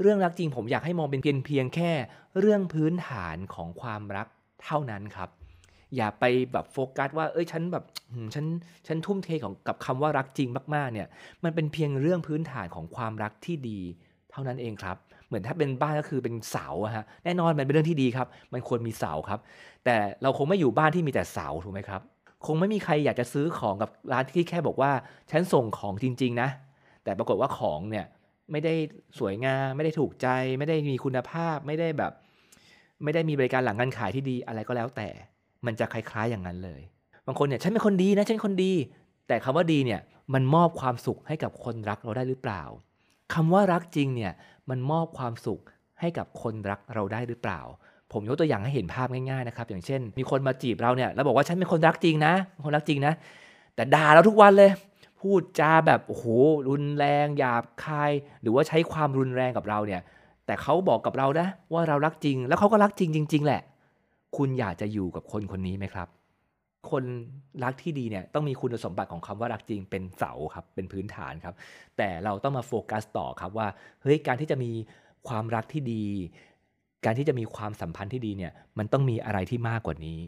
เรื่องรักจริงผมอยากให้มองเป็นเพียงเพียงแค่ เรื่องพื้นฐานของความรักเท่านั้นครับ อย่าไปแบบโฟกัสว่าเอ้ยฉันแบบฉันฉันทุ่มเทของกับคำว่ารักจริงมากๆเนี่ย มันเป็นเพียงเรื่องพื้นฐานของความรักที่ดีเท่านั้นเองครับ เหมือนถ้าเป็นบ้านก็คือเป็นเสาอะฮะแน่นอนมันเป็นเรื่องที่ดีครับ มันควรมีเสาครับ แต่เราคงไม่อยู่บ้านที่มีแต่เสาถูกไหมครับ คงไม่มีใครอยากจะซื้อของกับร้านที่แค่บอกว่าฉันส่งของจริง ๆ นะ แต่ปรากฏว่าของเนี่ย ไม่ได้สวยงาม ไม่ได้ถูกใจ ไม่ได้มีคุณภาพ ไม่ได้แบบ ไม่ได้มีบริการหลังการขายที่ดีอะไรก็แล้วแต่ มันจะคล้ายๆอย่างนั้นเลย บางคนเนี่ยฉันเป็นคนดีนะฉันคนดี แต่คำว่าดีเนี่ยมันมอบความสุขให้กับคนรักเราได้หรือเปล่าคำว่ารักจริงเนี่ยมันมอบความสุขให้กับคนรักเราได้หรือเปล่า ผมยกตัวอย่างให้เห็นภาพง่ายๆนะครับ อย่างเช่น มีคนมาจีบเราเนี่ยแล้วบอกว่าฉันเป็นคนรักจริงนะ คนรักจริงนะ แต่ด่าเราทุกวันเลย พูดจาแบบโอ้โหรุนแรงหยาบคาย หรือว่าใช้ความรุนแรงกับเราเนี่ย แต่เขาบอกกับเรานะว่าเรารักจริง แล้วเขาก็รักจริงจริง ๆ แหละ คุณอยากจะอยู่กับคนคนนี้ไหมครับ คนรักที่ดีเนี่ยต้องมีคุณสมบัติของคำว่ารักจริงเป็นเสาครับเป็นพื้นฐานครับ แต่เราต้องมาโฟกัสต่อครับว่าเฮ้ยการที่จะมีความรักที่ดี การที่จะมีความสัมพันธ์ที่ดีเนี่ยมันต้องมีอะไรที่มากกว่านี้